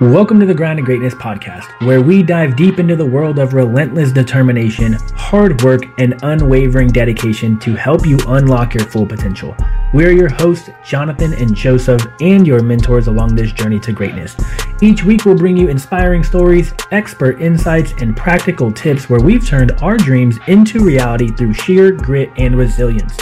Welcome to the Grind to Greatness podcast, where we dive deep into the world of relentless determination, hard work, and unwavering dedication to help you unlock your full potential. We're your hosts, Jonathan and Joseph, and your mentors along this journey to greatness. Each week, we'll bring you inspiring stories, expert insights, and practical tips where we've turned our dreams into reality through sheer grit and resilience.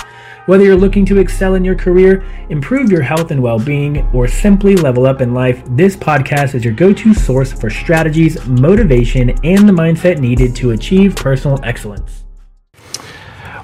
Whether you're looking to excel in your career, improve your health and well being, or simply level up in life, this podcast is your go to source for strategies, motivation, and the mindset needed to achieve personal excellence.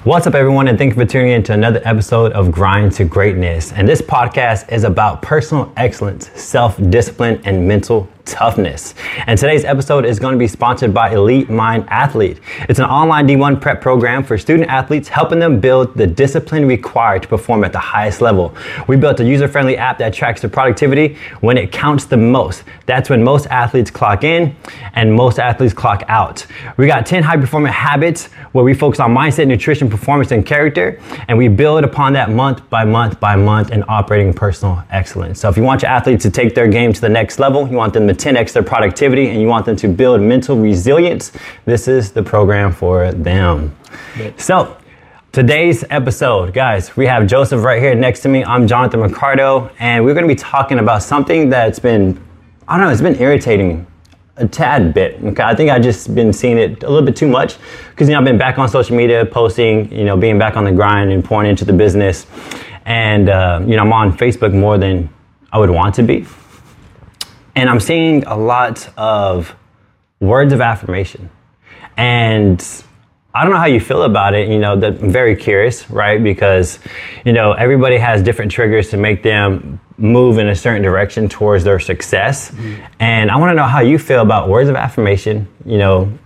What's up, everyone, and thank you for tuning in to another episode of Grind to Greatness. And this podcast is about personal excellence, self discipline, and mental toughness. And today's episode is going to be sponsored by Elite Mind Athlete. It's an online D1 prep program for student athletes, helping them build the discipline required to perform at the highest level. We built a user friendly app that tracks their productivity when it counts the most. That's when most athletes clock in and most athletes clock out. We got 10 high performance habits where we focus on mindset, nutrition, performance, and character, and we build upon that month by month by month and operating personal excellence. So if you want your athletes to take their game to the next level, you want them to 10x their productivity and you want them to build mental resilience, this is the program for them. So, today's episode, guys, we have Joseph right here next to me. I'm Jonathan Ricardo, and we're going to be talking about something that's been, I don't know, it's been irritating a tad bit. Okay, I think I've just been seeing it a little bit too much because you know I've been back on social media, posting, you know, being back on the grind and pouring into the business, and uh, you know I'm on Facebook more than I would want to be. And I'm seeing a lot of words of affirmation. And I don't know how you feel about it. You know, that I'm very curious, right? Because, you know, everybody has different triggers to make them move in a certain direction towards their success. Mm-hmm. And I want to know how you feel about words of affirmation. You know,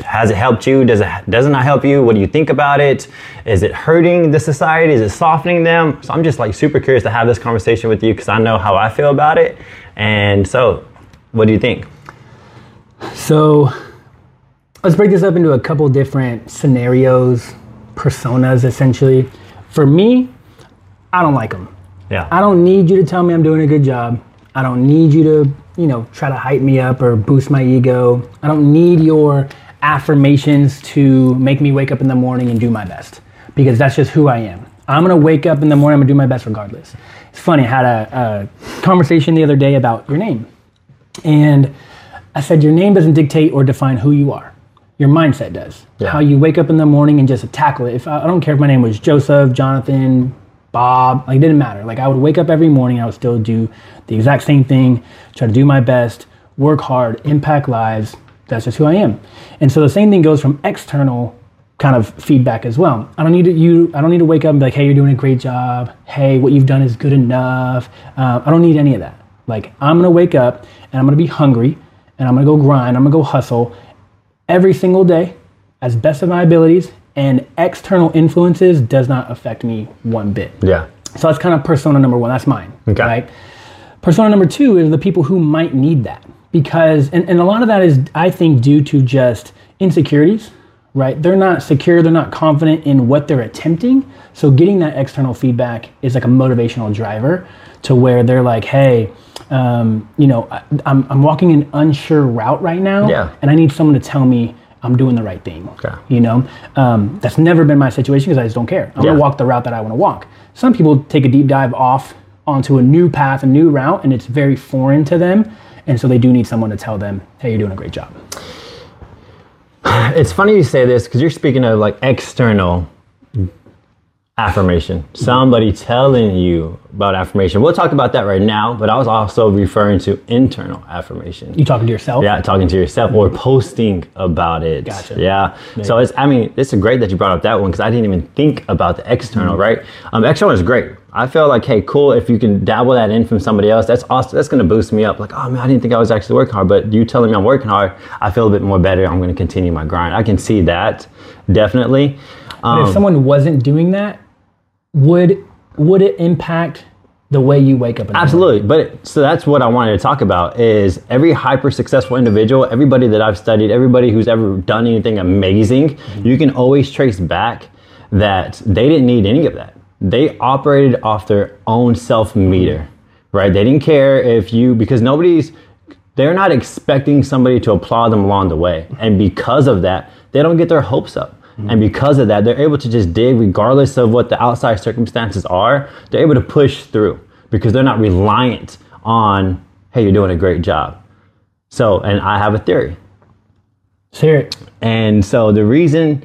has it helped you? Does it doesn't it help you? What do you think about it? Is it hurting the society? Is it softening them? So I'm just like super curious to have this conversation with you because I know how I feel about it. And so, what do you think? So, let's break this up into a couple different scenarios, personas essentially. For me, I don't like them. Yeah. I don't need you to tell me I'm doing a good job. I don't need you to, you know, try to hype me up or boost my ego. I don't need your affirmations to make me wake up in the morning and do my best because that's just who I am. I'm gonna wake up in the morning, I'm gonna do my best regardless. It's funny, I had a, a conversation the other day about your name. And I said, Your name doesn't dictate or define who you are. Your mindset does. Yeah. How you wake up in the morning and just tackle it. If I, I don't care if my name was Joseph, Jonathan, Bob, like it didn't matter. Like I would wake up every morning, I would still do the exact same thing, try to do my best, work hard, impact lives, that's just who I am. And so the same thing goes from external kind of feedback as well. I don't need to, you. I don't need to wake up and be like, "Hey, you're doing a great job. Hey, what you've done is good enough." Uh, I don't need any of that. Like, I'm gonna wake up and I'm gonna be hungry and I'm gonna go grind. I'm gonna go hustle every single day as best of my abilities. And external influences does not affect me one bit. Yeah. So that's kind of persona number one. That's mine. Okay. Right. Persona number two is the people who might need that because and, and a lot of that is i think due to just insecurities right they're not secure they're not confident in what they're attempting so getting that external feedback is like a motivational driver to where they're like hey um, you know I, I'm, I'm walking an unsure route right now yeah. and i need someone to tell me i'm doing the right thing okay. you know um, that's never been my situation because i just don't care i'm yeah. gonna walk the route that i want to walk some people take a deep dive off onto a new path a new route and it's very foreign to them and so they do need someone to tell them, hey, you're doing a great job. It's funny you say this because you're speaking of like external affirmation. Somebody telling you about affirmation. We'll talk about that right now, but I was also referring to internal affirmation. You talking to yourself? Yeah, talking to yourself or posting about it. Gotcha. Yeah. Maybe. So it's I mean, it's great that you brought up that one because I didn't even think about the external, mm-hmm. right? Um, external is great. I feel like, hey, cool. If you can dabble that in from somebody else, that's awesome. That's going to boost me up. Like, oh man, I didn't think I was actually working hard, but you telling me I'm working hard, I feel a bit more better. I'm going to continue my grind. I can see that definitely. Um, if someone wasn't doing that, would would it impact the way you wake up? Absolutely. But so that's what I wanted to talk about is every hyper successful individual, everybody that I've studied, everybody who's ever done anything amazing, mm-hmm. you can always trace back that they didn't need any of that. They operated off their own self meter, right? They didn't care if you because nobody's they're not expecting somebody to applaud them along the way. And because of that, they don't get their hopes up. And because of that, they're able to just dig regardless of what the outside circumstances are. They're able to push through because they're not reliant on, hey, you're doing a great job. So, and I have a theory. Share it. And so the reason,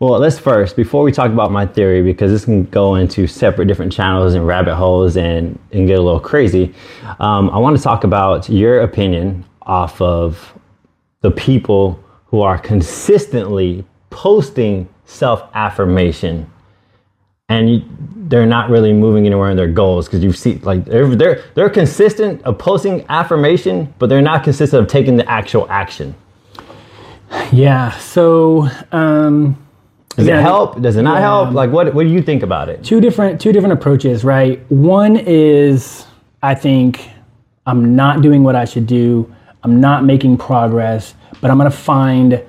well, let's first, before we talk about my theory, because this can go into separate different channels and rabbit holes and, and get a little crazy, um, I want to talk about your opinion off of the people who are consistently posting self affirmation and you, they're not really moving anywhere in their goals because you see like they're, they're they're consistent of posting affirmation but they're not consistent of taking the actual action Yeah. So, um, does Yeah, it help does it not yeah. help like what what do you think about it two different two different approaches, right? One is I think I'm not doing what I should do. I'm not making progress, but I'm gonna find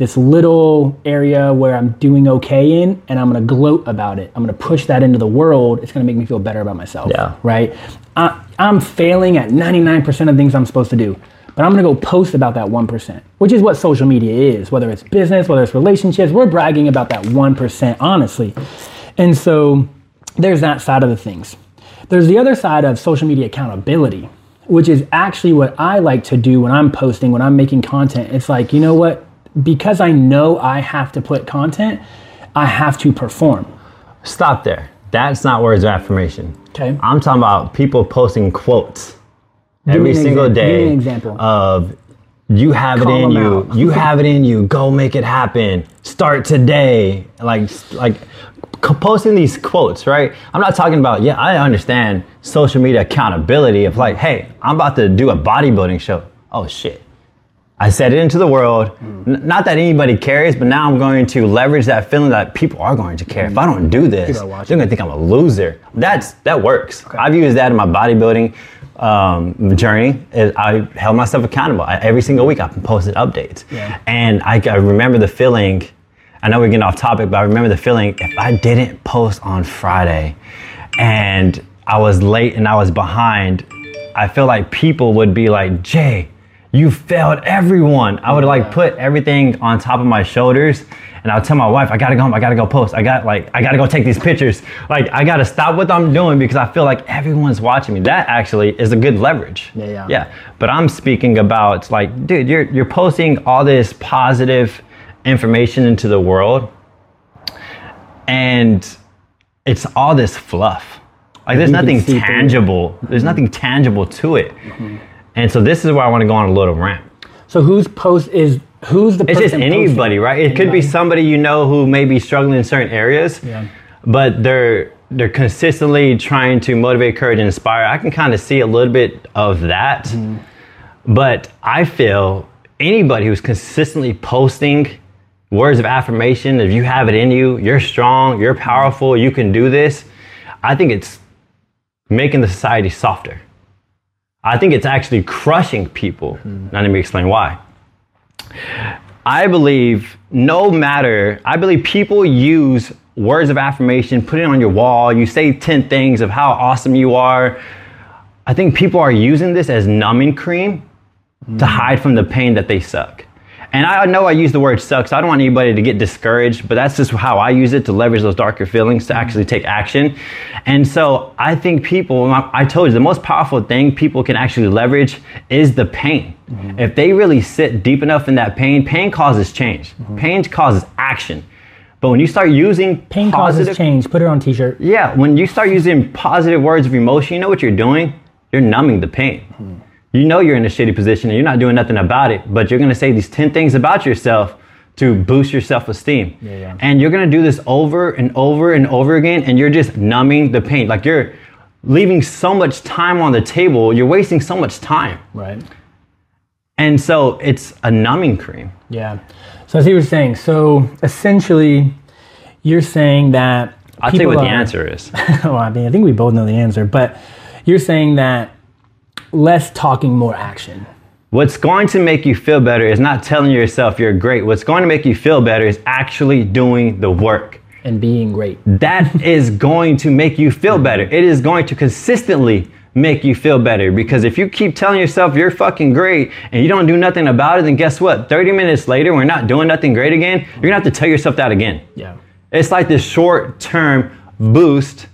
this little area where I'm doing okay in, and I'm gonna gloat about it. I'm gonna push that into the world. It's gonna make me feel better about myself. Yeah. Right. I, I'm failing at 99% of things I'm supposed to do, but I'm gonna go post about that 1%, which is what social media is. Whether it's business, whether it's relationships, we're bragging about that 1%, honestly. And so there's that side of the things. There's the other side of social media accountability, which is actually what I like to do when I'm posting, when I'm making content. It's like, you know what? Because I know I have to put content, I have to perform. stop there. That's not words of affirmation. Okay. i'm talking about people posting quotes me every single exam- give me day an example. of you have Call it in you. out. you have it in you. Go make it happen. Start today. Like like posting these quotes right? I'm not talking about yeah i understand social media accountability of like hey i'm about to do a bodybuilding show. Oh shit I said it into the world. N- not that anybody cares, but now I'm going to leverage that feeling that people are going to care. If I don't do this, they're going to think I'm a loser. That's that works. I've used that in my bodybuilding um, journey. I held myself accountable. I, every single week, I posted updates, Yeah. and I, I remember the feeling. I know we're getting off topic, but I remember the feeling if I didn't post on Friday, and I was late and I was behind, I feel like people would be like, Jay, you failed everyone. I would like put everything on top of my shoulders and I'll tell my wife, I gotta go home, I gotta go post. I got like, I gotta go take these pictures. Like, I gotta stop what I'm doing because I feel like everyone's watching me. That actually is a good leverage. Yeah, yeah. Yeah. But I'm speaking about like, dude, you're you're posting all this positive information into the world and it's all this fluff. Like there's nothing see through it. tangible. There's mm-hmm. nothing tangible to it. Mm-hmm. And so this is where I want to go on a little rant. So whose post is who's the It's just anybody, posting? right? It could be somebody you know who may be struggling in certain areas, Yeah. but they're they're consistently trying to motivate, encourage, and inspire. I can kind of see a little bit of that, Mm-hmm. but I feel anybody who's consistently posting words of affirmation, if you have it in you, you're strong, you're powerful, you can do this. I think it's making the society softer. I think it's actually crushing people. Hmm. Now let me explain why. I believe no matter, I believe people use words of affirmation, put it on your wall, you say 10 things of how awesome you are. I think people are using this as numbing cream to hmm. hide from the pain that they suck. And I know I use the word sucks. I don't want anybody to get discouraged, but that's just how I use it to leverage those darker feelings to actually take action. And so I think people, I told you, the most powerful thing people can actually leverage is the pain. Mm-hmm. If they really sit deep enough in that pain, pain causes change, mm-hmm. pain causes action. But when you start using Pain positive, causes change. Put it on t-shirt. yeah, when you start using positive words of emotion, you know what you're doing? You're numbing the pain. Mm-hmm. You know you're in a shitty position and you're not doing nothing about it, but you're gonna say these 10 things about yourself to boost your self esteem. Yeah, yeah. And you're gonna do this over and over and over again, and you're just numbing the pain. Like you're leaving so much time on the table, you're wasting so much time. Right. And so it's a numbing cream. Yeah. So I see what you're saying. So essentially, you're saying that. I'll tell you what the answer is. well, I mean, I think we both know the answer, but you're saying that less talking, more action. What's going to make you feel better is not telling yourself you're great. What's going to make you feel better is actually doing the work. and being great. That is going to make you feel better. It is going to consistently make you feel better because if you keep telling yourself you're fucking great and you don't do nothing about it, then guess what? 30 minutes later, we're not doing nothing great again, you're gonna have to tell yourself that again. Yeah. It's like this short term boost,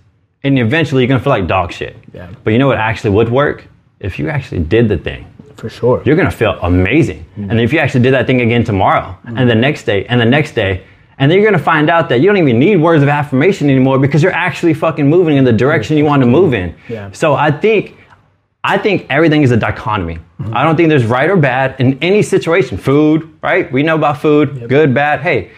and eventually you're gonna feel like dog shit. Yeah. But you know what actually would work? If you actually did the thing, For sure. you're gonna feel amazing. Mm-hmm. And if you actually did that thing again tomorrow, and the mm-hmm. next day, and the next day, and then you're gonna find out that you don't even need words of affirmation anymore because you're actually fucking moving in the direction you want to move in. Yeah. So I think, I think everything is a dichotomy. Mm-hmm. I don't think there's right or bad in any situation. Food, right? We know about food, good, bad. Hey,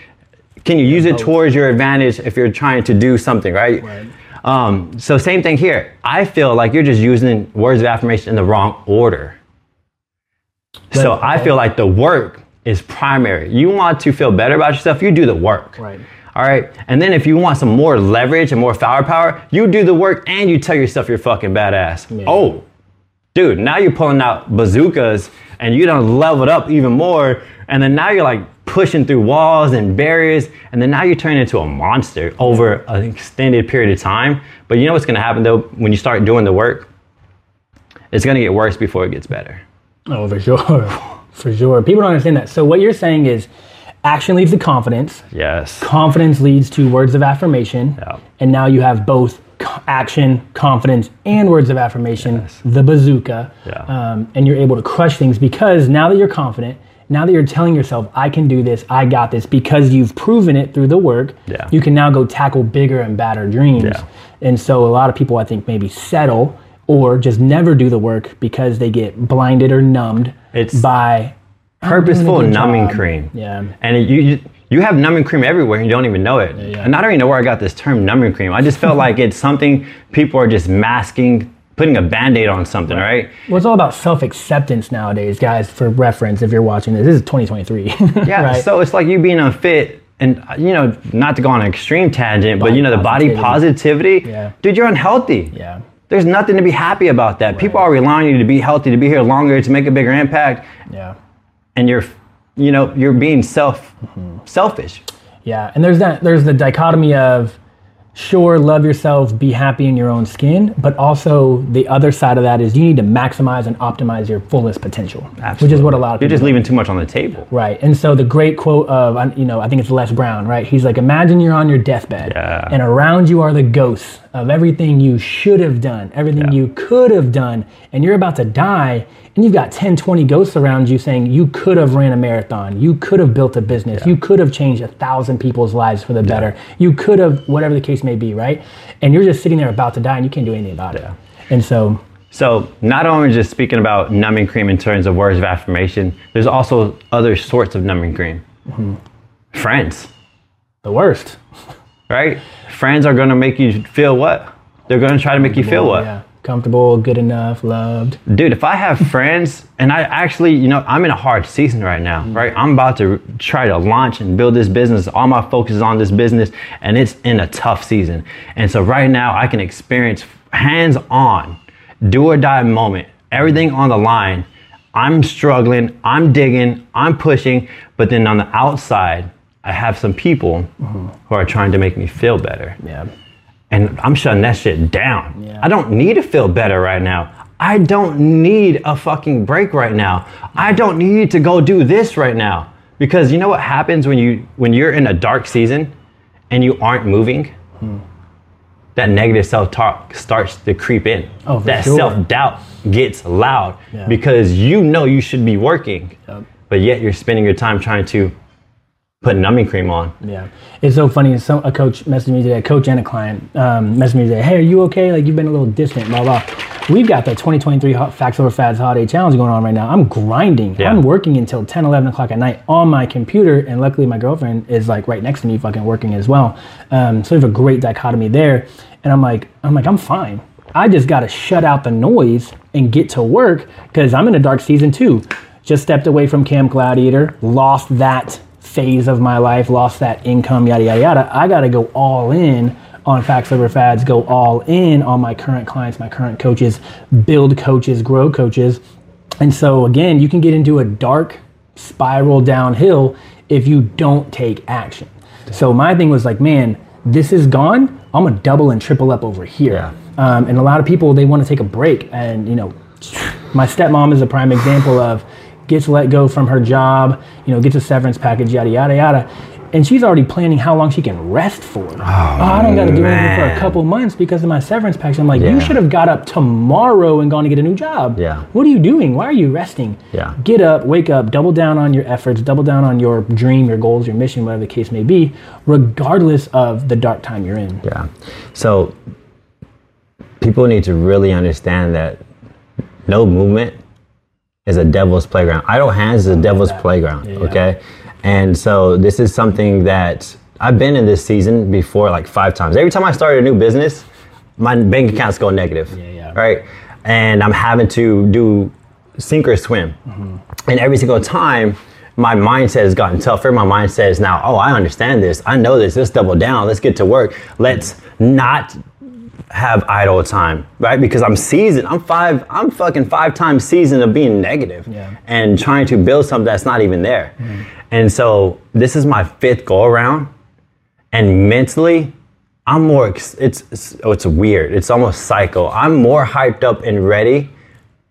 can you use it towards your advantage if you're trying to do something, right? Right. Um, so same thing here. I feel like you're just using words of affirmation in the wrong order. So I feel like the work is primary. You want to feel better about yourself, you do the work. Right. All right. And then if you want some more leverage and more firepower, you do the work and you tell yourself you're fucking badass. Oh, dude, now you're pulling out bazookas and you done leveled up even more. And then now you're like pushing through walls and barriers. And then now you turn into a monster over an extended period of time. But you know what's going to happen though when you start doing the work? It's going to get worse before it gets better. Oh, for sure. for sure. People don't understand that. So what you're saying is action leads to confidence. Yes. Confidence leads to words of affirmation. Yeah. And now you have both action, confidence, and words of affirmation, the bazooka. Yeah. Um, and you're able to crush things because now that you're confident, now that you're telling yourself, I can do this, I got this, because you've proven it through the work, Yeah. you can now go tackle bigger and badder dreams. Yeah. And so a lot of people, I think, maybe settle or just never do the work because they get blinded or numbed It's by I'm doing a Purposeful numbing job. cream. Yeah. And it, you, you you have numbing cream everywhere and you don't even know it. yeah. And I don't even know where I got this term numbing cream. I just felt like it's something people are just masking, putting a band-aid on something, right? Well, it's all about self acceptance nowadays, guys. For reference, if you're watching this, this is 2023. Yeah. right? So it's like you being unfit and you know, not to go on an extreme tangent, but you know, the body positivity. Yeah. Dude, you're unhealthy. yeah. There's nothing to be happy about that. People are relying on you to be healthy, to be here longer, to make a bigger impact, Yeah. and you're, you know, you're being self, Mm-hmm. selfish. Yeah. And there's that. There's the dichotomy of, sure, love yourself, be happy in your own skin, but also the other side of that is you need to maximize and optimize your fullest potential, which is what a lot of You're people. just leaving too much on the table. Right. And so the great quote of, you know, I think it's Les Brown, right? He's like, imagine you're on your deathbed Yeah. and around you are the ghosts of everything you should have done, everything Yeah. you could have done, and you're about to die. And you've got 10, 20 ghosts around you saying you could have ran a marathon, you could have built a business, you could have changed a thousand people's lives for the better, you could have, whatever the case may be, right? And you're just sitting there about to die and you can't do anything about it. And so, So not only just speaking about numbing cream in terms of words of affirmation, there's also other sorts of numbing cream. Mm-hmm. Friends, the worst. Right? Friends are gonna make you feel what? They're gonna try to make you feel what? Yeah. Comfortable, good enough, loved. Dude, if I have friends, and I actually, you know, I'm in a hard season right now, mm. right? I'm about to try to launch and build this business. All my focus is on this business, and it's in a tough season. And so right now, I can experience hands on, do or die moment, everything on the line. I'm struggling, I'm digging, I'm pushing, but then on the outside, I have some people who are trying to make me feel better Yeah. and I'm shutting that shit down. Yeah. I don't need to feel better right now. I don't need a fucking break right now. I don't need to go do this right now. Because you know what happens when you when you're in a dark season and you aren't moving? That negative self-talk starts to creep in. Oh, that sure. self-doubt gets loud Yeah. because you know you should be working. Yep. But yet you're spending your time trying to put numbing cream on. Yeah, it's so funny. Some a coach messaged me today, a coach and a client um, messaged me today. Hey, are you okay? Like you've been a little distant, blah blah. We've got the 2023 Hot Facts Over Fads Holiday Challenge going on right now. I'm grinding. Yeah. I'm working until 10, 11 o'clock at night on my computer, and luckily my girlfriend is like right next to me, fucking working as well. Um, so we have a great dichotomy there. And I'm like, I'm like, I'm fine. I just got to shut out the noise and get to work because I'm in a dark season too. Just stepped away from Camp Gladiator, lost that phase of my life, lost that income, yada, yada, yada. I got to go all in on Facts Over Fads, go all in on my current clients, my current coaches, build coaches, grow coaches. And so, again, you can get into a dark spiral downhill if you don't take action. So, my thing was like, man, this is gone. I'm gonna double and triple up over here. Yeah. Um, and a lot of people they want to take a break, and you know, my stepmom is a prime example of gets let go from her job, you know, gets a severance package, yada yada yada. And she's already planning how long she can rest for. Oh, oh I don't got to do anything for a couple months because of my severance package. I'm like, Yeah. you should have got up tomorrow and gone to get a new job. Yeah. What are you doing? Why are you resting? Yeah. Get up, wake up, double down on your efforts, double down on your dream, your goals, your mission, whatever the case may be, regardless of the dark time you're in. Yeah. So people need to really understand that no movement is a devil's playground. Idle hands is a devil's playground. Yeah. Okay. And so this is something that I've been in this season before like five times. Every time I start a new business, my bank accounts go negative. Yeah, yeah. Right. And I'm having to do sink or swim. Mm-hmm. And every single time, my mindset has gotten tougher. My mindset is now, oh, I understand this. I know this. Let's double down. Let's get to work. Let's not have idle time, right? Because I'm seasoned. I'm five. I'm fucking five times seasoned of being negative Yeah. and trying to build something that's not even there. Mm-hmm. And so this is my fifth go around, and mentally, I'm more. It's it's, oh, it's weird. It's almost psycho. I'm more hyped up and ready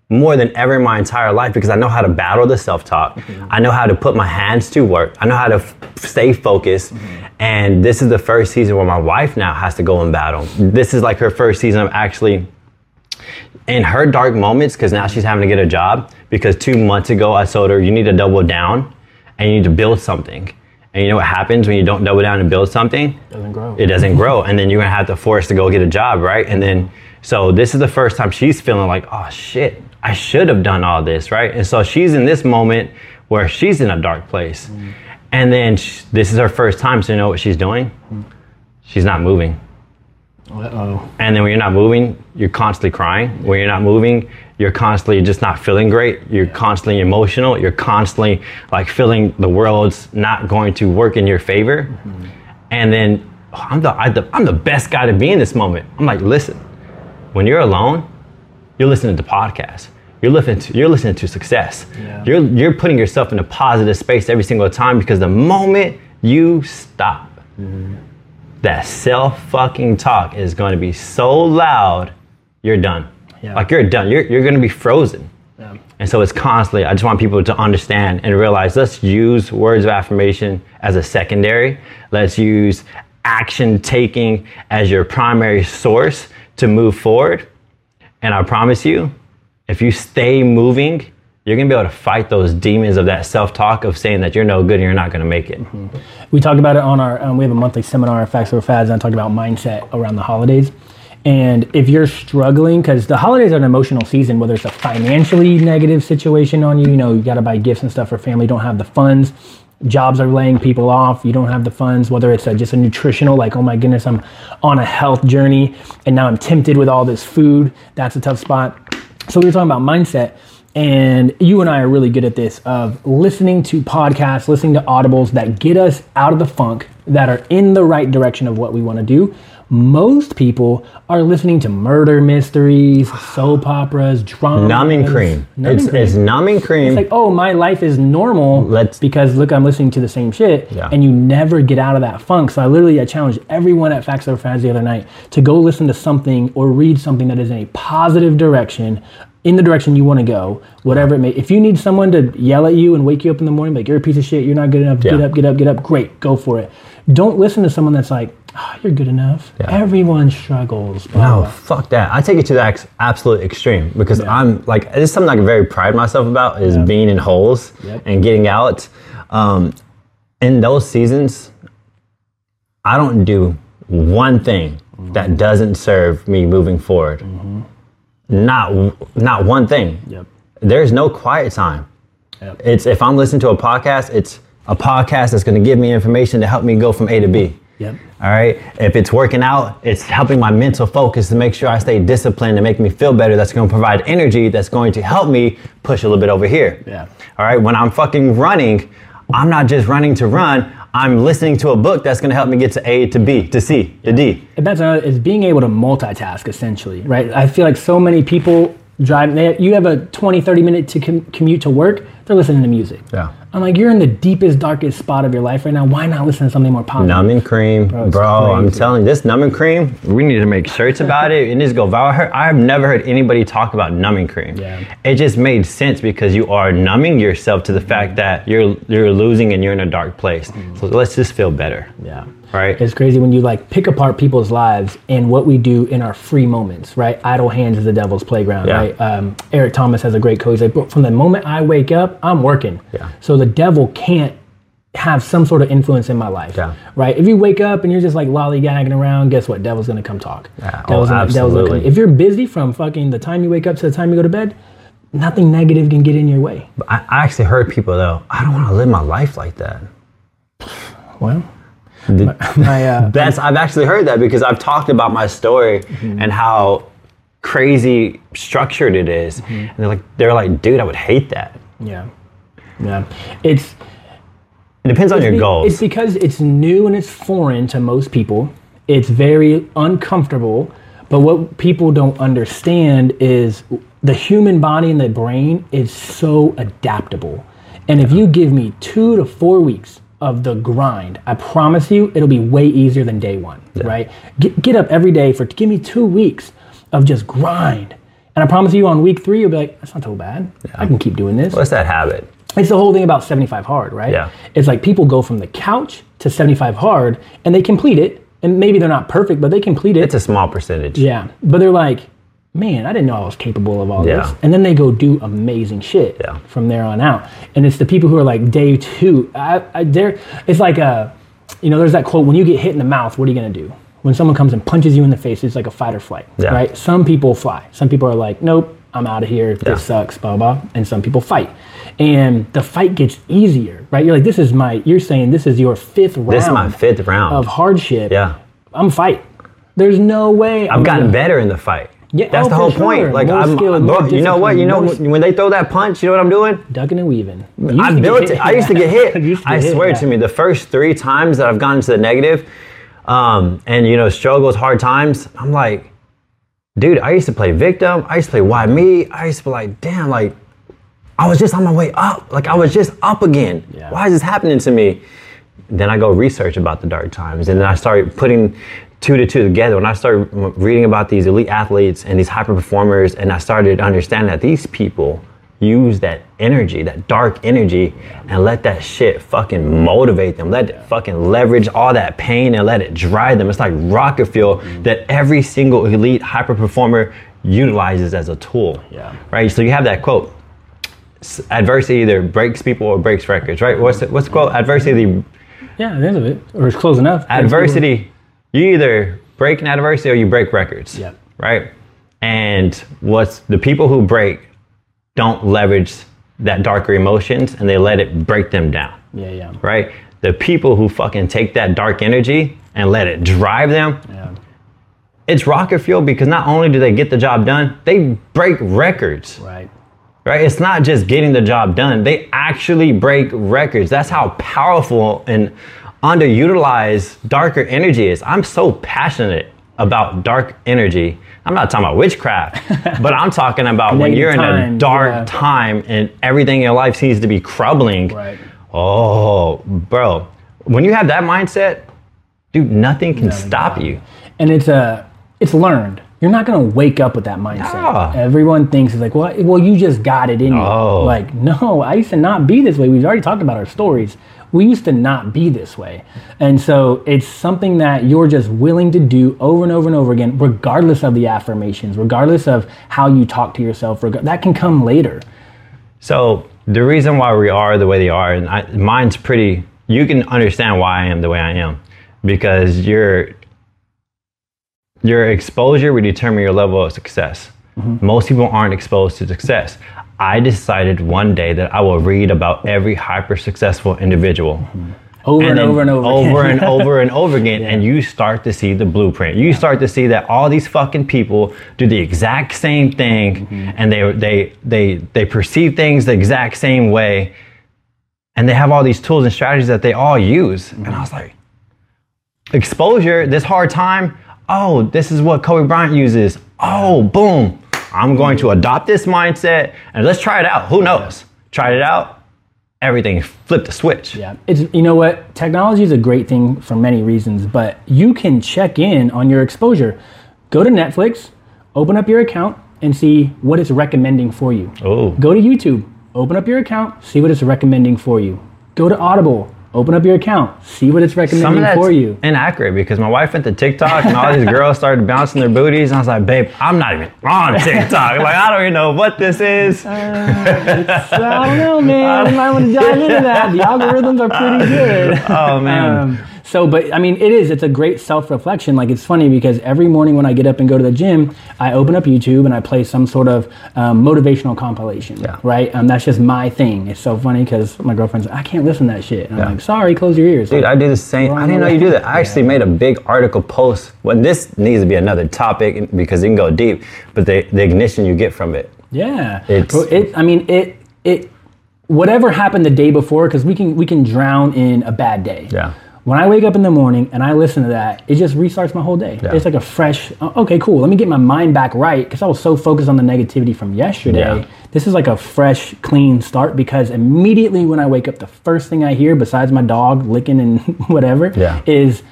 more than ever in my entire life because I know how to battle the self talk. Mm-hmm. I know how to put my hands to work. I know how to f- stay focused. Mm-hmm. And this is the first season where my wife now has to go and battle. This is like her first season of actually in her dark moments because now she's having to get a job because two months ago I told her you need to double down and you need to build something. And you know what happens when you don't double down and build something? It Doesn't grow. it doesn't grow and then you're gonna have to force to go get a job right and then so this is the first time she's feeling like oh shit i should have done all this right? And so she's in this moment where she's in a dark place. Mm. And then sh- this is her first time so you know what she's doing? Mm. She's not moving. Uh-oh. and then when you're not moving you're constantly crying. When you're not moving you're constantly just not feeling great. You're constantly emotional. You're constantly like feeling the world's not going to work in your favor. Mm-hmm. And then oh, I'm the, I, the I'm the best guy to be in this moment. I'm like listen when you're alone you're listening to podcasts you're listening to you're listening to success Yeah. you're you're putting yourself in a positive space every single time because the moment you stop mm-hmm. that self fucking talk is going to be so loud, you're done. Yeah. Like you're done. You're, you're going to be frozen. Yeah. And so it's constantly, I just want people to understand and realize let's use words of affirmation as a secondary. Let's use action taking as your primary source to move forward. And I promise you, if you stay moving, you're gonna be able to fight those demons of that self talk of saying that you're no good and you're not gonna make it. We talked about it on our, um, we have a monthly seminar Facts Over Fads, and I talked about mindset around the holidays. And if you're struggling, because the holidays are an emotional season, whether it's a financially negative situation on you, you know, you got to buy gifts and stuff for family, don't have the funds, jobs are laying people off, you don't have the funds, whether it's a, just a nutritional, like, oh my goodness, I'm on a health journey and now I'm tempted with all this food, that's a tough spot. So we were talking about mindset. And you and I are really good at this of listening to podcasts, listening to audibles that get us out of the funk, that are in the right direction of what we want to do. Most people are listening to murder mysteries, soap operas, drama. Numbing cream. Numbing it's, cream. it's numbing cream. It's like, oh, my life is normal Let's- because look, I'm listening to the same shit, Yeah. and you never get out of that funk. So I literally I challenged everyone at Facts Over Fads the other night to go listen to something or read something that is in a positive direction, in the direction you want to go, whatever it may. If you need someone to yell at you and wake you up in the morning, like you're a piece of shit, you're not good enough, get up, get up, get up, great, go for it. Don't listen to someone that's like, oh, you're good enough. Yeah. Everyone struggles. blah, No, blah. fuck that. I take it to the ex- absolute extreme because I'm like, this is something I can very pride myself about is being in holes Yep. and getting out. Um, in those seasons, I don't do one thing mm-hmm. that doesn't serve me moving forward. Mm-hmm. Not, w- not one thing. Yep. There's no quiet time. Yep. It's if I'm listening to a podcast, it's a podcast that's going to give me information to help me go from A to B. Yep. All right. If it's working out, it's helping my mental focus to make sure I stay disciplined and make me feel better. That's going to provide energy that's going to help me push a little bit over here. Yeah. All right. When I'm fucking running, I'm not just running to run. I'm listening to a book that's going to help me get to A to B to C to D. And that's another, is being able to multitask essentially, right? I feel like so many people Drive. They, you have a 20, 30 minute to com- commute to work. They're listening to music. Yeah. I'm like, you're in the deepest, darkest spot of your life right now. Why not listen to something more positive? Numbing cream, bro. it's I'm telling you, this numbing cream. We need to make shirts about it. Needs to go viral. I've never heard anybody talk about numbing cream. Yeah. It just made sense because you are numbing yourself to the fact that you're you're losing and you're in a dark place. Mm. So let's just feel better. Yeah. Right. It's crazy when you like pick apart people's lives and what we do in our free moments, right? Idle hands is the devil's playground, Yeah. right? Um, Eric Thomas has a great quote. He's like, "But from the moment I wake up, I'm working. Yeah. So the devil can't have some sort of influence in my life, Yeah. right? If you wake up and you're just like lollygagging around, guess what? Devil's gonna come talk. Yeah. Oh, gonna, devil's gonna absolutely. If you're busy from fucking the time you wake up to the time you go to bed, nothing negative can get in your way. I, I actually heard people though. I don't want to live my life like that. Well, The- I, uh, That's I've actually heard that because I've talked about my story and how crazy structured it is. And they're like they're like, dude, I would hate that. yeah, yeah. It's It depends on your be- goals. It's because it's new and it's foreign to most people. It's very uncomfortable. But what people don't understand is the human body and the brain is so adaptable. And if you give me two to four weeks of the grind, I promise you it'll be way easier than day one, right? Get, get up every day for give me two weeks of just grind. And I promise you on week three, you'll be like, that's not so bad. Yeah. I can keep doing this. What's that habit? It's the whole thing about 75 hard, right? Yeah. It's like people go from the couch to 75 hard and they complete it. And maybe they're not perfect, but they complete it. It's a small percentage. yeah. But they're like, man, I didn't know I was capable of all Yeah. this. And then they go do amazing shit Yeah. from there on out. And it's the people who are like day two. I, I, they're, it's like a, you know, there's that quote when you get hit in the mouth, what are you going to do? When someone comes and punches you in the face, it's like a fight or flight, Yeah. right? Some people fly. Some people are like, nope, I'm out of here. This sucks, blah, blah. And some people fight. And the fight gets easier, right? You're like, this is my, you're saying this is your fifth round This is my fifth round. of hardship. yeah. I'm fight. There's no way. I've gotten better in the fight. Yeah, That's oh, the whole sure. point. Like More I'm, skill, I'm- more bro, you know what? You know when they throw that punch, you know what I'm doing? Ducking and weaving. I used to get built hit. it. I used to get hit. Used to I hit, swear to me, the first three times that I've gotten to the negative, um, and you know, struggles, hard times, I'm like, dude, I used to play victim. I used to play why me. I used to be like, damn, like I was just on my way up. Like I was just up again. Yeah. Why is this happening to me? Then I go research about the dark times, and then I start putting two to two together. When I started reading about these elite athletes and these hyper performers, and I started understanding that these people use that energy, that dark energy, and let that shit fucking motivate them. Let it fucking leverage all that pain and let it drive them. It's like rocket fuel mm. that every single elite hyper performer utilizes as a tool. Yeah. Right. So you have that quote adversity either breaks people or breaks records, right? What's the, what's the quote? Adversity, Yeah, at the end of it, or it's close enough. adversity. You either break an adversity or you break records, Yeah. right? And what's the people who break don't leverage that darker emotions and they let it break them down, Yeah, yeah, right? The people who fucking take that dark energy and let it drive them, yeah. it's rocket fuel because not only do they get the job done, they break records. Right. right? It's not just getting the job done. They actually break records. That's how powerful and underutilized darker energy is. I'm so passionate about dark energy. I'm not talking about witchcraft, but I'm talking about when you're in a dark yeah. time and everything in your life seems to be crumbling. Right. Oh, bro. When you have that mindset, dude, nothing can stop you. And it's a, it's learned. You're not gonna wake up with that mindset. Yeah. Everyone thinks it's like, well, well, you just got it in you. Oh. Like, no, I used to not be this way. We've already talked about our stories. We used to not be this way, and so it's something that you're just willing to do over and over and over again, regardless of the affirmations, regardless of how you talk to yourself. reg- That can come later. So the reason why we are the way they are, and I, mine's pretty. You can understand why I am the way I am, because your your exposure will determine your level of success. Mm-hmm. Most people aren't exposed to success. I decided one day that I will read about every hyper successful individual. Over and, then over and over. over and over and over again, and you start to see the blueprint. You start to see that all these fucking people do the exact same thing, Mm-hmm. and they they they they perceive things the exact same way, and they have all these tools and strategies that they all use. And I was like, exposure, this hard time. Oh, this is what Kobe Bryant uses. Oh, boom. I'm going to adopt this mindset and let's try it out. Who knows? Tried it out, everything flipped the switch. Yeah, it's you know what? Technology is a great thing for many reasons, but you can check in on your exposure. Go to Netflix, open up your account, and see what it's recommending for you. Oh. Go to YouTube, open up your account, see what it's recommending for you. Go to Audible, open up your account, see what it's recommending for you. inaccurate because my wife went to TikTok and all these girls started bouncing their booties. And I was like, babe, I'm not even on TikTok. like, I don't even know what this is. I don't know, man. You might want to dive into that. The algorithms are pretty good. Oh, man. Um, so, but I mean, it is. It's a great self-reflection. Like it's funny because every morning when I get up and go to the gym, I open up YouTube and I play some sort of um, motivational compilation. Yeah. Right. Um, that's just my thing. It's so funny because my girlfriend's like, I can't listen to that shit. And I'm like, sorry, close your ears. Dude, I do the same. I didn't know you do that. I actually made a big article post. Well, this needs to be another topic because it can go deep, but the, the ignition you get from it. Yeah. It's- it. I mean, it. It. Whatever happened the day before, because we can we can drown in a bad day. Yeah. When I wake up in the morning and I listen to that, it just restarts my whole day. Yeah. It's like a fresh. uh, Okay, cool. Let me get my mind back right because I was so focused on the negativity from yesterday. Yeah. This is like a fresh, clean start because immediately when I wake up, the first thing I hear, besides my dog licking and whatever, Yeah. is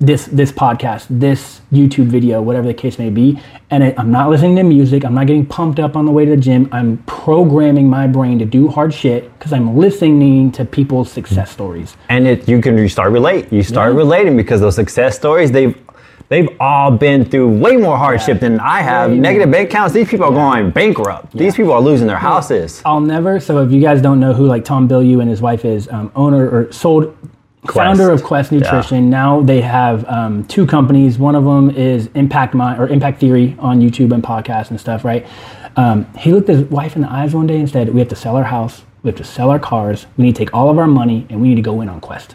this this podcast, this YouTube video, whatever the case may be. And it, I'm not listening to music. I'm not getting pumped up on the way to the gym. I'm programming my brain to do hard shit because I'm listening to people's success stories. and it you can you start relate you start Yeah. relating because those success stories they've they've all been through way more hardship than I have. Way Negative bank accounts. These people are going bankrupt. These people are losing their houses. I'll never. So if you guys don't know who like Tom Bilyeu and his wife is, um, owner or sold. Founder of Quest Nutrition. Now they have um, two companies. One of them is Impact Mind or Impact Theory on YouTube and podcasts and stuff. Right? Um, he looked his wife in the eyes one day and said, "We have to sell our house. We have to sell our cars. We need to take all of our money and we need to go in on Quest.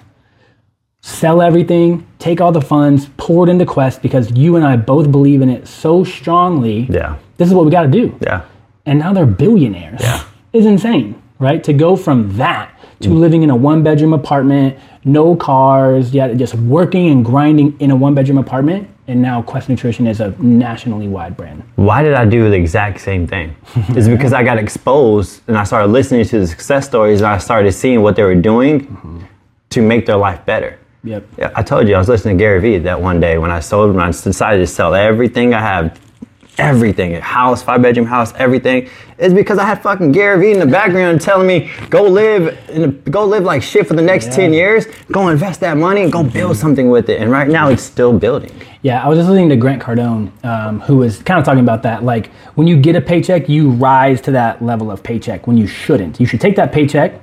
Sell everything, take all the funds, pour it into Quest because you and I both believe in it so strongly. Yeah. This is what we got to do." Yeah. and now they're billionaires. Yeah. It's insane, right? To go from that to living in a one bedroom apartment, no cars, yet just working and grinding in a one bedroom apartment, and now Quest Nutrition is a nationally wide brand. Why did I do the exact same thing? it's because I got exposed and I started listening to the success stories and I started seeing what they were doing mm-hmm. to make their life better. Yep. I told you I was listening to Gary Vee that one day when I sold when I decided to sell everything I have, everything, a house, five bedroom house, everything. is because I had fucking Gary Vee in the background telling me go live in a, go live like shit for the next ten years, go invest that money and go build something with it. And right now it's still building. Yeah, I was just listening to Grant Cardone, um, who was kind of talking about that. Like, when you get a paycheck, you rise to that level of paycheck when you shouldn't. You should take that paycheck,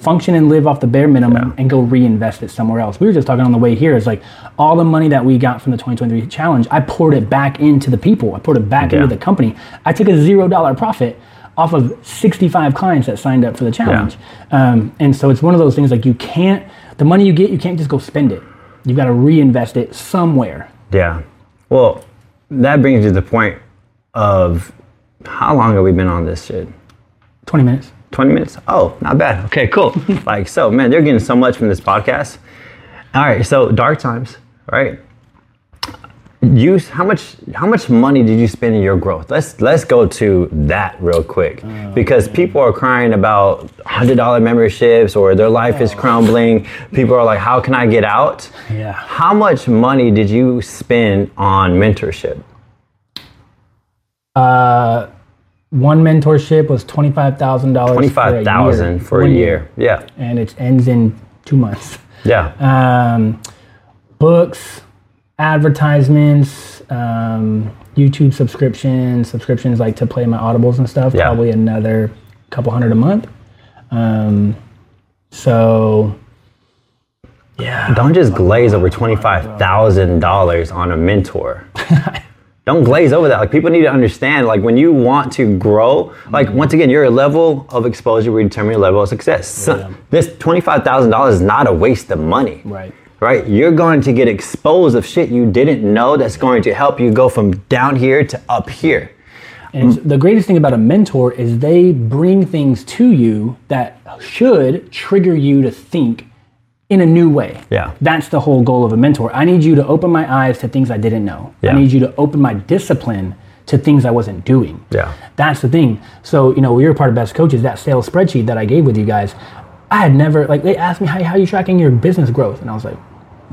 function and live off the bare minimum, and go reinvest it somewhere else. We were just talking on the way here. It's like all the money that we got from the 2023 challenge, I poured it back into the people, I poured it back Yeah. into the company. I took a zero dollar profit off of 65 clients that signed up for the challenge. Um, and so it's one of those things like you can't, the money you get, you can't just go spend it. You've got to reinvest it somewhere. Yeah. Well, that brings you to the point of how long have we been on this shit? 20 minutes. 20 minutes? Oh, not bad. Okay, cool. like, so, man, they're getting so much from this podcast. All right, so dark times, right? You, how much, how much money did you spend in your growth? Let's let's go to that real quick because people are crying about hundred dollar memberships or their life is crumbling. People are like, how can I get out? Yeah. How much money did you spend on mentorship? Uh, one mentorship was twenty-five thousand dollars. Twenty five thousand for a year. Yeah, and it ends in two months. yeah. Um, books, advertisements, um, YouTube subscriptions, subscriptions like to play my audibles and stuff. Yeah. Probably another couple hundred a month. Um, so yeah, Don't just glaze over twenty-five thousand dollars on a mentor. Don't glaze over that. Like people need to understand. Like when you want to grow, like mm-hmm. once again, your level of exposure will determine your level of success. So, Yeah. this twenty-five thousand dollars is not a waste of money. right. Right? You're going to get exposed of shit you didn't know. That's going to help you go from down here to up here. And the greatest thing about a mentor is they bring things to you that should trigger you to think in a new way. Yeah. That's the whole goal of a mentor. I need you to open my eyes to things I didn't know. Yeah. I need you to open my discipline to things I wasn't doing. Yeah. That's the thing. So, you know, we were part of Best Coaches, that sales spreadsheet that I gave with you guys. I had never, like, they asked me, how, how are you tracking your business growth? And I was like,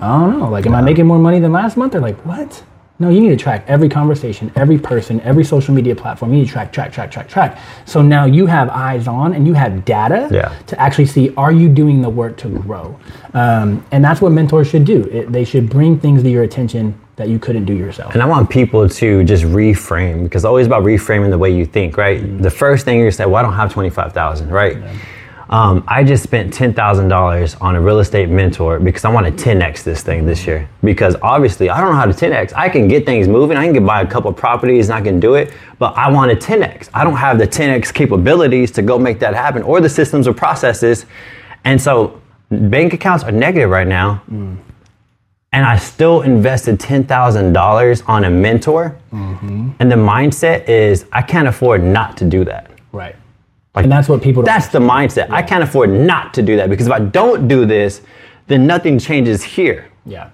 I don't know. Like, am I making more money than last month? They're like, what? No, you need to track every conversation, every person, every social media platform. You need to track, track, track, track, track. So now you have eyes on and you have data Yeah. to actually see are you doing the work to grow? Um, and that's what mentors should do. It, they should bring things to your attention that you couldn't do yourself. And I want people to just reframe because it's always about reframing the way you think, right? The first thing you say, well, I don't have 25,000, right? Um, I just spent $10,000 on a real estate mentor because I want to 10x this thing this year. Because obviously, I don't know how to 10x. I can get things moving, I can buy a couple properties and I can do it, but I want to 10x. I don't have the 10x capabilities to go make that happen or the systems or processes. And so, bank accounts are negative right now and I still invested ten thousand dollars on a mentor, and the mindset is I can't afford not to do that. Right. And that's what people That's the mindset. I can't afford not to do that because if I don't do this, then nothing changes here. Yeah.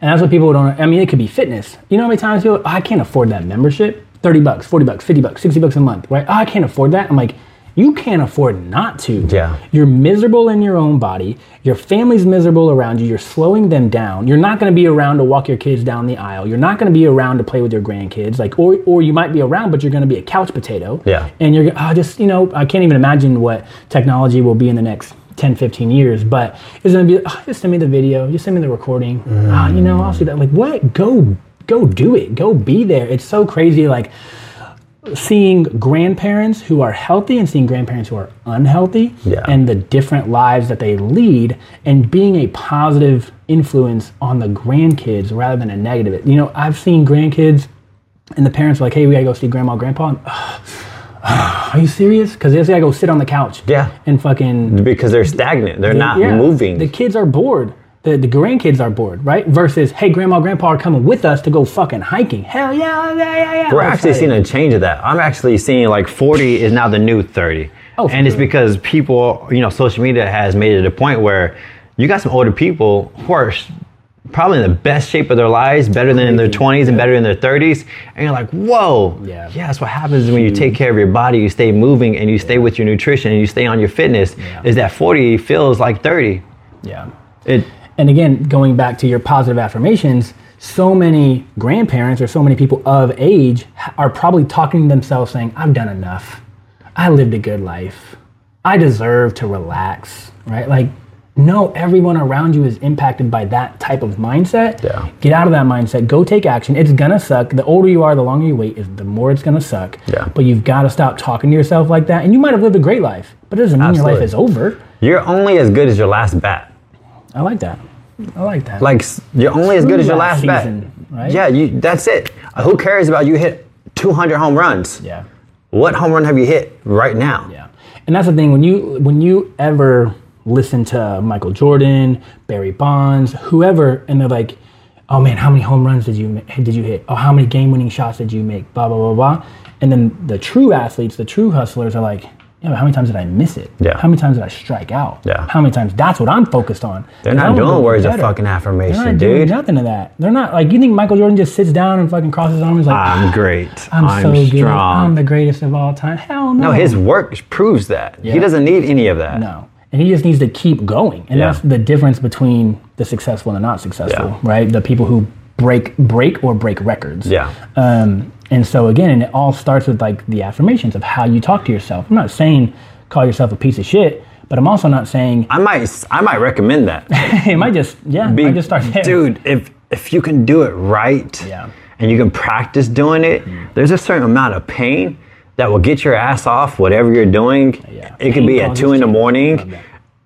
And that's what people don't, I mean, it could be fitness. You know how many times people, oh, I can't afford that membership? 30 bucks, 40 bucks, 50 bucks, 60 bucks a month, right? Oh, I can't afford that. I'm like, you can't afford not to. Yeah. You're miserable in your own body. Your family's miserable around you. You're slowing them down. You're not going to be around to walk your kids down the aisle. You're not going to be around to play with your grandkids. Like, or, or you might be around, but you're going to be a couch potato. Yeah. And you're oh, just, you know, I can't even imagine what technology will be in the next 10, 15 years, but it's going to be, oh, just send me the video, just send me the recording. Ah, you know, I'll see that. Like, what? Go, go do it. Go be there. It's so crazy. Like, seeing grandparents who are healthy and seeing grandparents who are unhealthy Yeah. and the different lives that they lead and being a positive influence on the grandkids rather than a negative. You know, I've seen grandkids and the parents are like, hey, we gotta go see grandma, grandpa. And, are you serious? Because they just gotta go sit on the couch. Yeah. And fucking Because they're stagnant. They're not yeah. moving. The kids are bored. The, the grandkids are bored, right? Versus, hey, grandma, grandpa are coming with us to go fucking hiking. Hell yeah, yeah, yeah, yeah. We're I'm actually excited. seeing a change of that. I'm actually seeing like 40 is now the new 30. Oh, and it's because people, you know, social media has made it a point where you got some older people who are probably in the best shape of their lives, better than in their 20s and better in their 30s. And you're like, whoa. Yeah. Yeah, that's what happens when you take care of your body, you stay moving and you stay with your nutrition and you stay on your fitness. Yeah. Is that 40 feels like 30. Yeah. It, And again, going back to your positive affirmations, so many grandparents or so many people of age are probably talking to themselves saying, I've done enough. I lived a good life. I deserve to relax, right? Like, no, everyone around you is impacted by that type of mindset. Yeah. Get out of that mindset. Go take action. It's gonna suck. The older you are, the longer you wait, is the more it's gonna suck. Yeah. But you've got to stop talking to yourself like that. And you might have lived a great life, but it doesn't mean your life is over. you're only as good as your last bat. I like that. I like that. Like you're only as good as your last last season, bet. right? Yeah, you. That's it. Who cares about you hit 200 home runs? yeah. What home run have you hit right now? Yeah, and that's the thing when you when you ever listen to Michael Jordan, Barry Bonds, whoever, and they're like, "Oh man, how many home runs did you did you hit? Oh, how many game winning shots did you make? Blah blah blah blah." And then the true athletes, the true hustlers, are like, "Yeah, but how many times did I miss it? Yeah. How many times did I strike out? Yeah. How many times? That's what I'm focused on. They're not doing words of fucking They're affirmation, not doing dude. nothing of that. They're not like you think Michael Jordan just sits down and fucking crosses his arms like I'm great. I'm, I'm, so good. strong. I'm the greatest of all time. Hell no. no, his work proves that. Yeah. He doesn't need any of that. No. And he just needs to keep going. And Yeah. that's the difference between the successful and the not successful, Yeah. right? The people who break break or break records. Yeah. Um, and so again, and it all starts with like the affirmations of how you talk to yourself. I'm not saying call yourself a piece of shit, but I'm also not saying I might. I might recommend that. it might just yeah, Be- I just start there. Dude, if if you can do it right, Yeah. and you can practice doing it, mm-hmm. there's a certain amount of pain that will get your ass off whatever you're doing. Yeah. It could be at two in the morning,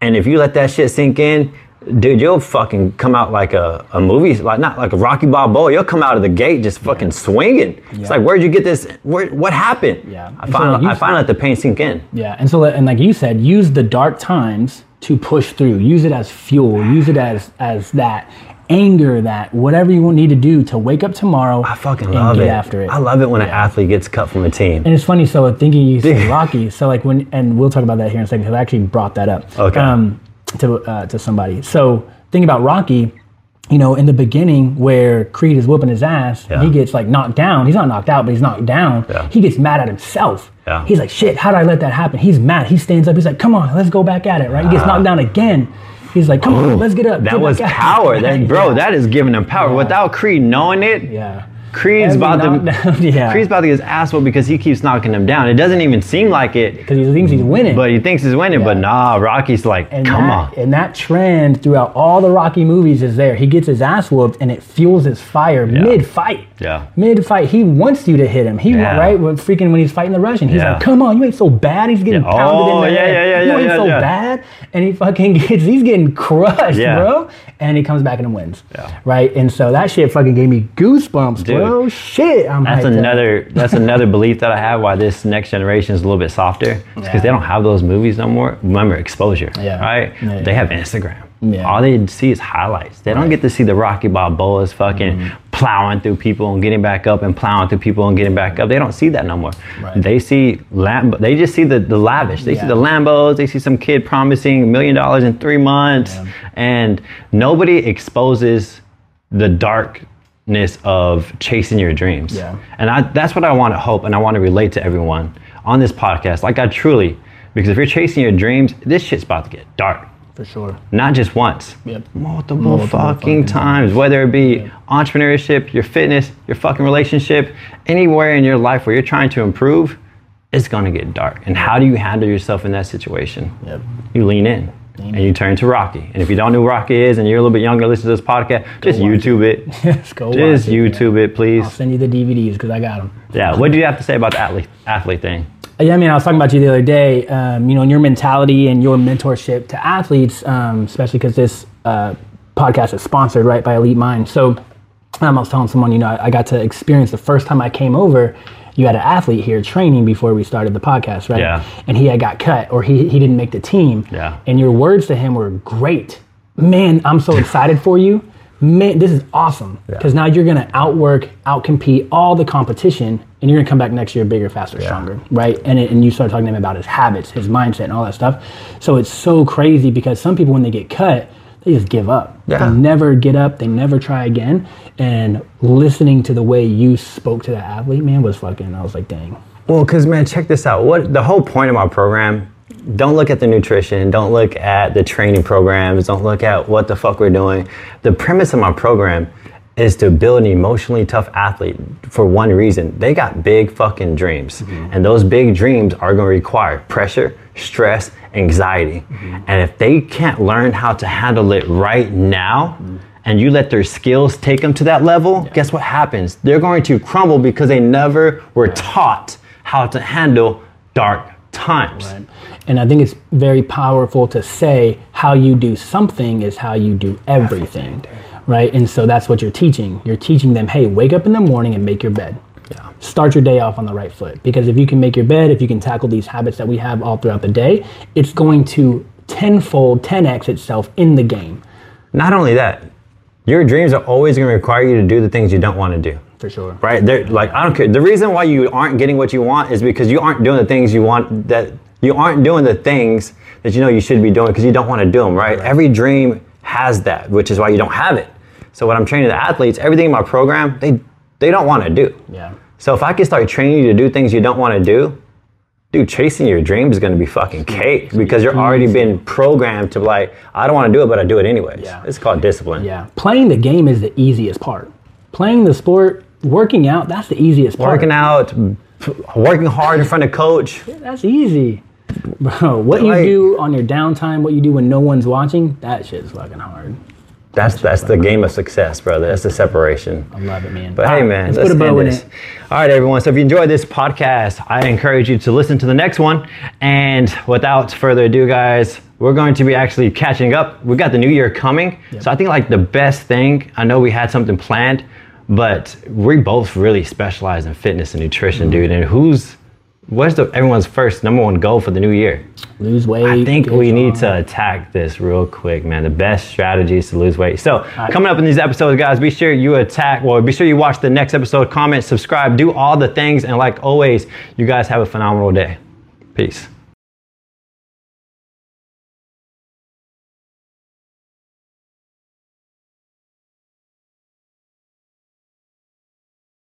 and if you let that shit sink in, dude, you'll fucking come out like a, a movie, like not like a Rocky Balboa. You'll come out of the gate just fucking swinging. It's like, where'd you get this? Where, what happened? Yeah. I And so finally, I finally let the pain sink in. Yeah, and so and like you said, use the dark times to push through. Use it as fuel. Use it as as that anger, that whatever you need to do to wake up tomorrow. I fucking and love get it. after it. I love it when an athlete gets cut from a team. And it's funny. So thinking you said Rocky. So like when, and we'll talk about that here in a second because I actually brought that up. Okay. Um, to uh, to somebody. So think about Rocky, you know, in the beginning where Creed is whooping his ass, Yeah. he gets like knocked down. He's not knocked out, but he's knocked down. Yeah. He gets mad at himself. Yeah. He's like, shit, how did I let that happen? He's mad. He stands up. He's like, come on, let's go back at it, right? He gets knocked down again. He's like, come on, let's get up. Ah. That get was back at it." power. That, bro, that is giving him power. Without Creed knowing it, Yeah. Creed's Every about to yeah. Creed's about to get his ass whooped because he keeps knocking him down. It doesn't even seem like it, Because he thinks he's winning. but he thinks he's winning. But nah, Rocky's like, And come that, on. And that trend throughout all the Rocky movies is there. He gets his ass whooped and it fuels his fire mid fight. Yeah. Mid fight. He wants you to hit him. He Yeah. right when freaking when he's fighting the Russian. He's Yeah. like, come on, you ain't so bad. He's getting Yeah. pounded Oh, in the yeah, head. yeah, yeah, You yeah, ain't yeah, so yeah. bad. And he fucking gets he's getting crushed, Yeah. bro. And he comes back and wins. Yeah. Right? And so that shit fucking gave me goosebumps, Dude. bro. Shit. I'm That's hyped up. another that's another belief that I have why this next generation is a little bit softer. Because Yeah. they don't have those movies no more. Remember exposure. Yeah. Right? Yeah, they have Instagram. Yeah. All they see is highlights. They don't get to see the Rocky Balboa's fucking Mm-hmm. Plowing through people and getting back up and plowing through people and getting back up. They don't see that no more. Right. They see Lamb they just see the, the lavish. They see the Lambos, they see some kid promising a million dollars in three months. And nobody exposes the darkness of chasing your dreams. Yeah. And I, that's what I want to hope and I want to relate to everyone on this podcast. Like I truly, because if you're chasing your dreams, this shit's about to get dark. For sure. Not just once. Yep. Multiple, Multiple fucking fucking times. Whether it be entrepreneurship, your fitness, your fucking relationship, anywhere in your life where you're trying to improve, it's gonna get dark. And how do you handle yourself in that situation? Yep. You lean in. And you turn to Rocky. And if you don't know who Rocky is and you're a little bit younger, listen to this podcast, just YouTube it. Let's go. Just watch it. YouTube it, please. I'll send you the DVDs because I got them. Yeah. What do you have to say about the athlete athlete thing? Yeah, I mean, I was talking about you the other day. Um, you know, in your mentality and your mentorship to athletes, um, especially because this uh, podcast is sponsored right by Elite Mind. So um, I was telling someone, you know, I, I got to experience the first time I came over. You had an athlete here training before we started the podcast, right? Yeah. And he had got cut or he he didn't make the team. Yeah. And your words to him were great. Man, I'm so excited for you. Man, this is awesome because now you're gonna outwork, outcompete all the competition, and you're gonna come back next year bigger, faster, stronger, right? And it, and you start talking to him about his habits, his mindset, and all that stuff. So it's so crazy because some people when they get cut, they just give up. Yeah. They never get up. They never try again. And listening to the way you spoke to that athlete, man, was fucking. I was like, dang. Well, because man, check this out. What the whole point of my program? Don't look at the nutrition. Don't look at the training programs. Don't look at what the fuck we're doing. The premise of my program is to build an emotionally tough athlete for one reason. They got big fucking dreams, mm-hmm. and those big dreams are going to require pressure, stress, anxiety. Mm-hmm. And if they can't learn how to handle it right now, mm-hmm. and you let their skills take them to that level, guess what happens? They're going to crumble because they never were taught how to handle dark times. And I think it's very powerful to say how you do something is how you do everything, right? And so that's what you're teaching. You're teaching them, hey, wake up in the morning and make your bed. Yeah. Start your day off on the right foot. Because if you can make your bed, if you can tackle these habits that we have all throughout the day, it's going to tenfold, 10x itself in the game, Not only that, your dreams are always going to require you to do the things you don't want to do. for sure. Right? They're like I don't care. The reason why you aren't getting what you want is because you aren't doing the things you want that you aren't doing the things that you know you should be doing because you don't want to do them, right? Every dream has that, which is why you don't have it. So when I'm training the athletes, everything in my program, they they don't want to do. Yeah. So if I can start training you to do things you don't want to do, dude, chasing your dream is going to be fucking cake because you're already been programmed to like, I don't want to do it, but I do it anyways. Yeah. It's called discipline. Yeah. Playing the game is the easiest part. Playing the sport, working out, that's the easiest part. Working out, working hard in front of coach. That's easy. Bro, what you do on your downtime, what you do when no one's watching, that shit is fucking hard. That's that's the game of success, brother. That's the separation. I love it, man. But hey, man, let's, let's, put a bow in this. it. All right, everyone. So if you enjoyed this podcast, I encourage you to listen to the next one. And without further ado, guys, we're going to be actually catching up. We got the new year coming, so I think like the best thing. I know we had something planned, but we both really specialize in fitness and nutrition, Mm-hmm. dude. And who's what's the everyone's first number one goal for the new year? Lose weight. I think we need strong. to attack this real quick, man. The best strategy is to lose weight. So, coming up in these episodes, guys, be sure you attack, well, be sure you watch the next episode, comment, subscribe, do all the things. And like always, you guys have a phenomenal day. Peace.